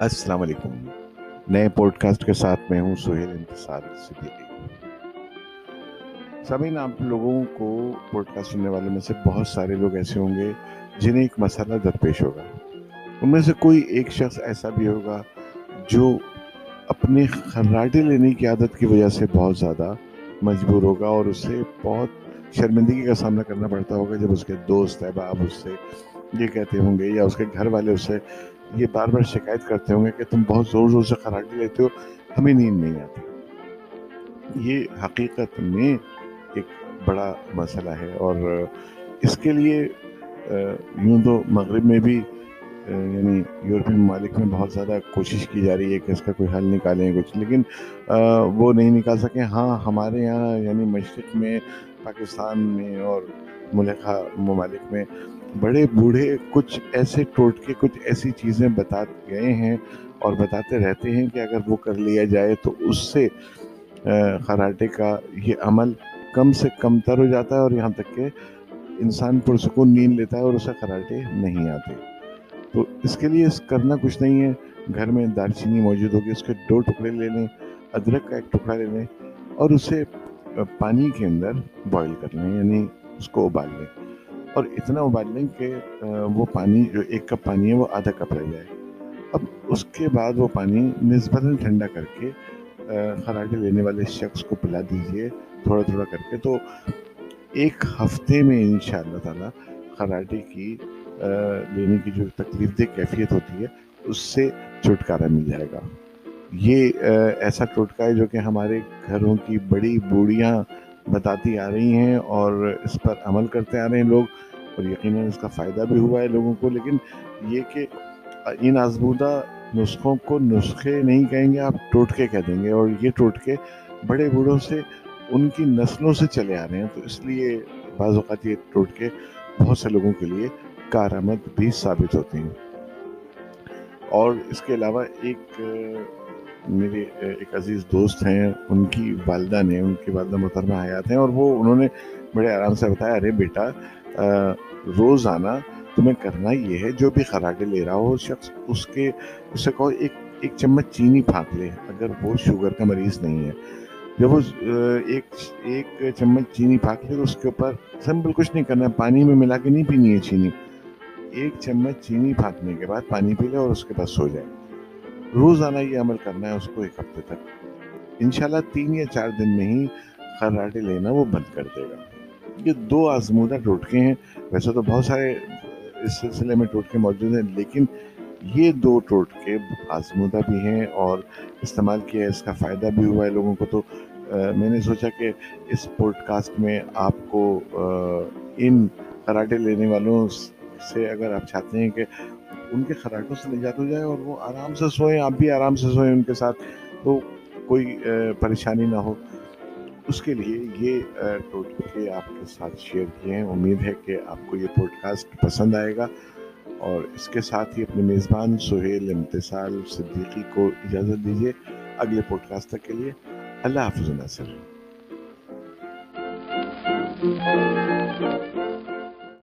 السلام علیکم۔ نئے پوڈ کاسٹ کے ساتھ میں ہوں سہیل انتصار صدیقی۔ سبھی آپ لوگوں کو پوڈ کاسٹ سننے والوں میں سے بہت سارے لوگ ایسے ہوں گے جنہیں ایک مسئلہ درپیش ہوگا۔ ان میں سے کوئی ایک شخص ایسا بھی ہوگا جو اپنے خراٹے لینے کی عادت کی وجہ سے بہت زیادہ مجبور ہوگا اور اسے بہت شرمندگی کا سامنا کرنا پڑتا ہوگا جب اس کے دوست احباب اس سے یہ کہتے ہوں گے یا اس کے گھر والے اس سے یہ بار بار شکایت کرتے ہوں گے کہ تم بہت زور زور سے خراٹی لیتے ہو، ہمیں نیند نہیں آتی۔ یہ حقیقت میں ایک بڑا مسئلہ ہے اور اس کے لیے یوں تو مغرب میں بھی یعنی یورپی ممالک میں بہت زیادہ کوشش کی جا رہی ہے کہ اس کا کوئی حل نکالیں کچھ، لیکن وہ نہیں نکال سکے۔ ہاں ہمارے یہاں یعنی مشرق میں، پاکستان میں اور ملکہ ممالک میں بڑے بوڑھے کچھ ایسے ٹوٹکے، کچھ ایسی چیزیں بتا گئے ہیں اور بتاتے رہتے ہیں کہ اگر وہ کر لیا جائے تو اس سے خراٹے کا یہ عمل کم سے کم تر ہو جاتا ہے اور یہاں تک کہ انسان پرسکون نیند لیتا ہے اور اسے خراٹے نہیں آتے۔ تو اس کے لیے کرنا کچھ نہیں ہے۔ گھر میں دار چینی موجود ہوگی، اس کے دو ٹکڑے لے لیں، ادرک کا ایک ٹکڑا لے لیں اور اسے پانی کے اندر بوائل کر لیں یعنی اس کو ابال لیں۔ اور اتنا ابال لیں کہ وہ پانی، جو ایک کپ پانی ہے، وہ آدھا کپ رہ جائے۔ اب اس کے بعد وہ پانی نسبتاً ٹھنڈا کر کے خراٹے لینے والے شخص کو پلا دیجیے، تھوڑا تھوڑا کر کے۔ تو ایک ہفتے میں ان شاء اللہ تعالیٰ خراٹے کی لینے کی جو تکلیف دہ کیفیت ہوتی ہے، اس سے چھٹکارا مل جائے گا۔ یہ ایسا ٹوٹکا ہے جو کہ ہمارے گھروں کی بڑی بوڑھیاں بتاتی آ رہی ہیں اور اس پر عمل کرتے آ رہے ہیں لوگ اور یقیناً اس کا فائدہ بھی ہوا ہے لوگوں کو، لیکن یہ کہ ان آزمودہ نسخوں کو نسخے نہیں کہیں گے، آپ ٹوٹکے کہہ دیں گے اور یہ ٹوٹکے بڑے بوڑھوں سے ان کی نسلوں سے چلے آ رہے ہیں، تو اس لیے بعض اوقات یہ ٹوٹکے بہت سے لوگوں کے لیے کارآمد بھی ثابت ہوتے ہیں۔ اور اس کے علاوہ ایک میرے ایک عزیز دوست ہیں، ان کی والدہ نے، ان کی والدہ محترمہ حیات ہیں اور وہ، انہوں نے بڑے آرام سے بتایا، ارے بیٹا روز آنا تمہیں کرنا یہ ہے، جو بھی خراٹے لے رہا ہو شخص، اس کے، اس سے کہو، ایک ایک چمچ چینی پھانک لے، اگر وہ شوگر کا مریض نہیں ہے. جب وہ ایک ایک چمچ چینی پھانک لے تو اس کے اوپر سمپل کچھ نہیں کرنا ہے پانی میں ملا کے نہیں پینی ہے چینی۔ ایک چمچ چینی پھانکنے کے بعد پانی پی لے اور اس کے بعد سو جائے۔ روزانہ یہ عمل کرنا ہے، اس کو ایک ہفتے تک۔ انشاءاللہ تین یا چار دن میں ہی خراٹے لینا وہ بند کر دے گا۔ یہ دو آزمودہ ٹوٹکے ہیں۔ ویسے تو بہت سارے اس سلسلے میں ٹوٹکے موجود ہیں، لیکن یہ دو ٹوٹکے آزمودہ بھی ہیں اور استعمال کیا ہے، اس کا فائدہ بھی ہوا ہے لوگوں کو۔ تو میں نے سوچا کہ اس پوڈ کاسٹ میں آپ کو ان خراٹے لینے والوں سے اگر آپ چاہتے ہیں کہ ان کے خراٹوں سے نجات ہو جائے اور وہ آرام سے سوئیں، آپ بھی آرام سے سوئیں ان کے ساتھ، تو کوئی پریشانی نہ ہو۔ اس کے لیے یہ ٹوٹکے آپ کے ساتھ شیئر کیے ہیں۔ امید ہے کہ آپ کو یہ پوڈ کاسٹ پسند آئے گا اور اس کے ساتھ ہی اپنے میزبان سہیل امتصال صدیقی کو اجازت دیجیے اگلے پوڈ کاسٹ تک کے لیے۔ اللہ حافظ، ناصر۔